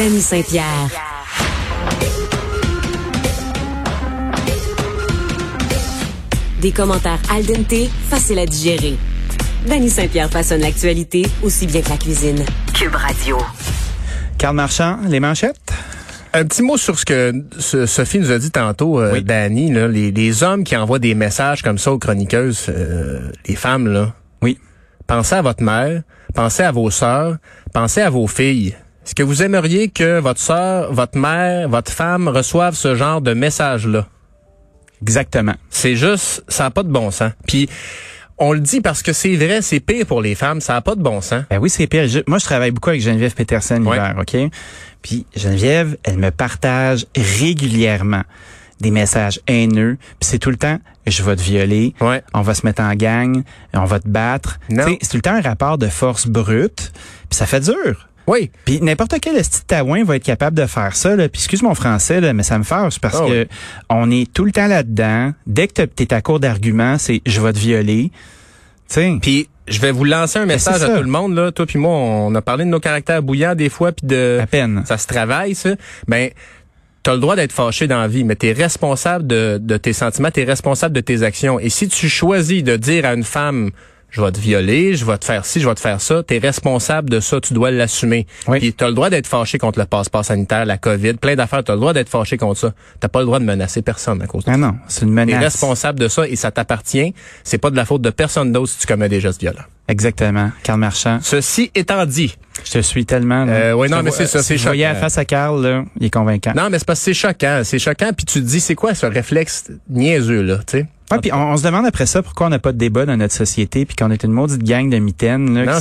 Danny Saint-Pierre. Des commentaires al dente, faciles à digérer. Danny Saint-Pierre façonne l'actualité aussi bien que la cuisine. Cube Radio. Carl Marchand, les manchettes? Un petit mot sur ce que Sophie nous a dit tantôt, euh, Danny, là, les, les, hommes qui envoient des messages comme ça aux chroniqueuses, euh, les femmes, là. Oui. Pensez à votre mère, pensez à vos sœurs, pensez à vos filles. Est-ce que vous aimeriez que votre sœur, votre mère, votre femme reçoivent ce genre de message-là? Exactement. C'est juste, ça n'a pas de bon sens. Puis, on le dit parce que c'est vrai, c'est pire pour les femmes, ça n'a pas de bon sens. Ben oui, c'est pire. moi, je travaille beaucoup avec Geneviève Peterson l'hiver, OK? Puis Geneviève, elle me partage régulièrement des messages haineux, puis c'est tout le temps je vais te violer, ouais. on va se mettre en gang, on va te battre. C'est tout le temps un rapport de force brute, puis ça fait dur. Oui. Puis n'importe quel petit taouin va être capable de faire ça. Là. Puis excuse mon français, là, mais ça me fâche parce ah que on est tout le temps là-dedans. Dès que tu es à court d'arguments, c'est je vais te violer. Puis je vais vous lancer un ben, message à tout le monde là. Toi puis moi, on a parlé de nos caractères bouillants des fois, puis de à peine. Ça se travaille ça. Ben T'as le droit d'être fâché dans la vie, mais t'es responsable de, de tes sentiments, t'es responsable de tes actions. Et si tu choisis de dire à une femme je vais te violer, je vais te faire ci, je vais te faire ça. Tu es responsable de ça, tu dois l'assumer. Oui. Puis tu as le droit d'être fâché contre le passeport sanitaire, la COVID, plein d'affaires, tu as le droit d'être fâché contre ça. Tu pas le droit de menacer personne à cause de ah ça. non, c'est une menace. Tu es responsable de ça et ça t'appartient. C'est pas de la faute de personne d'autre si tu commets des gestes violents. Exactement. Karl Marchand. Ceci étant dit. Je te suis tellement. Euh, oui, non, mais c'est ça, c'est choquant. Voyez face à Carl, là, il est convaincant. Non, mais c'est parce que c'est choquant. C'est choquant, puis tu te dis, c'est quoi ce réflexe niaiseux, là, tu sais? Ouais, puis on, se demande après ça pourquoi on n'a pas de débat dans notre société, puis qu'on est une maudite gang de mitaines là,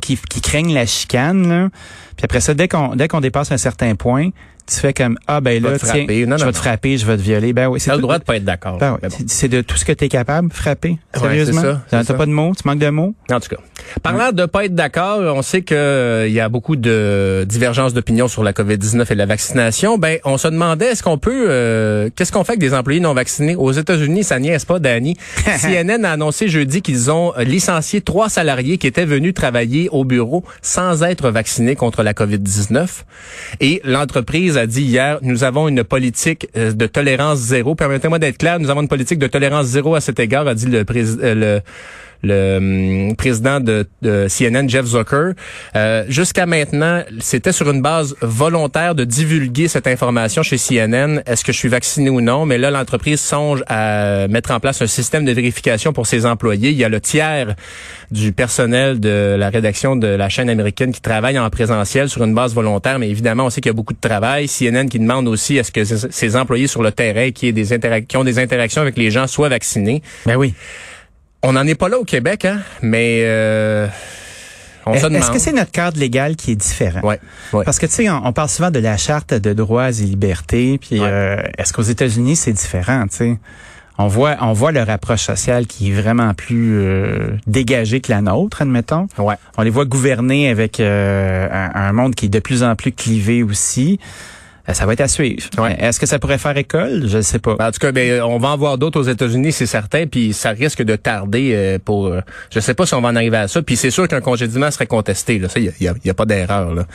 qui, qui, craignent la chicane. Là. Puis après ça, dès qu'on dès qu'on dépasse un certain point, tu fais comme ah ben là tiens je vais te frapper je vais te violer. Ben oui c'est le droit de pas être d'accord. Ben oui. c'est de tout ce que tu es capable frapper sérieusement. ouais, t'as pas de mots tu manques de mots. En tout cas. Parlant de pas être d'accord on sait que euh, il y a beaucoup de divergences d'opinion sur la Covid-19 et la vaccination. Ben on se demandait est-ce qu'on peut euh, qu'est-ce qu'on fait avec des employés non vaccinés? Aux États-Unis ça niaise pas Danny. CNN a annoncé jeudi qu'ils ont licencié trois salariés qui étaient venus travailler au bureau sans être vaccinés contre la COVID-19. Et l'entreprise a dit hier, nous avons une politique euh, de tolérance zéro. Permettez-moi d'être clair, nous avons une politique de tolérance zéro à cet égard, a dit le président. Euh, le le hum, président de, CNN, Jeff Zucker. Euh, Jusqu'à maintenant, c'était sur une base volontaire de divulguer cette information chez CNN. Est-ce que je suis vacciné ou non? Mais là, l'entreprise songe à mettre en place un système de vérification pour ses employés. Il y a le tiers du personnel de la rédaction de la chaîne américaine qui travaille en présentiel sur une base volontaire, mais évidemment, on sait qu'il y a beaucoup de travail. CNN qui demande aussi est-ce que ses employés sur le terrain qui, ont des interactions avec les gens soient vaccinés. Ben oui. On n'en est pas là au Québec, hein, mais euh, on se Est-ce que c'est notre cadre légal qui est différent? Ouais, Parce que tu sais, on, parle souvent de la charte de droits et libertés, puis euh, est-ce qu'aux États-Unis c'est différent, tu sais? On voit, on voit leur approche sociale qui est vraiment plus euh, dégagée que la nôtre, admettons. Ouais. On les voit gouverner avec un, un, monde qui est de plus en plus clivé aussi. Euh, ça va être à suivre. Est-ce que ça pourrait faire école? Je ne sais pas. Ben, en tout cas, ben, on va en voir d'autres aux États-Unis, c'est certain, puis ça risque de tarder euh, pour... Euh, je sais pas si on va en arriver à ça, puis c'est sûr qu'un congédiement serait contesté. Là. Ça, il n'y a, y a, pas d'erreur. Là.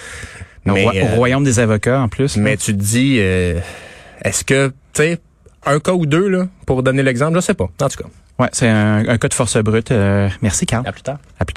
Mais, au, royaume des avocats, en plus. Mais tu te dis, est-ce que, tu sais, un cas ou deux, là, pour donner l'exemple, je sais pas. En tout cas. Ouais, c'est un, cas de force brute. merci, Carl. À plus tard. À plus tard.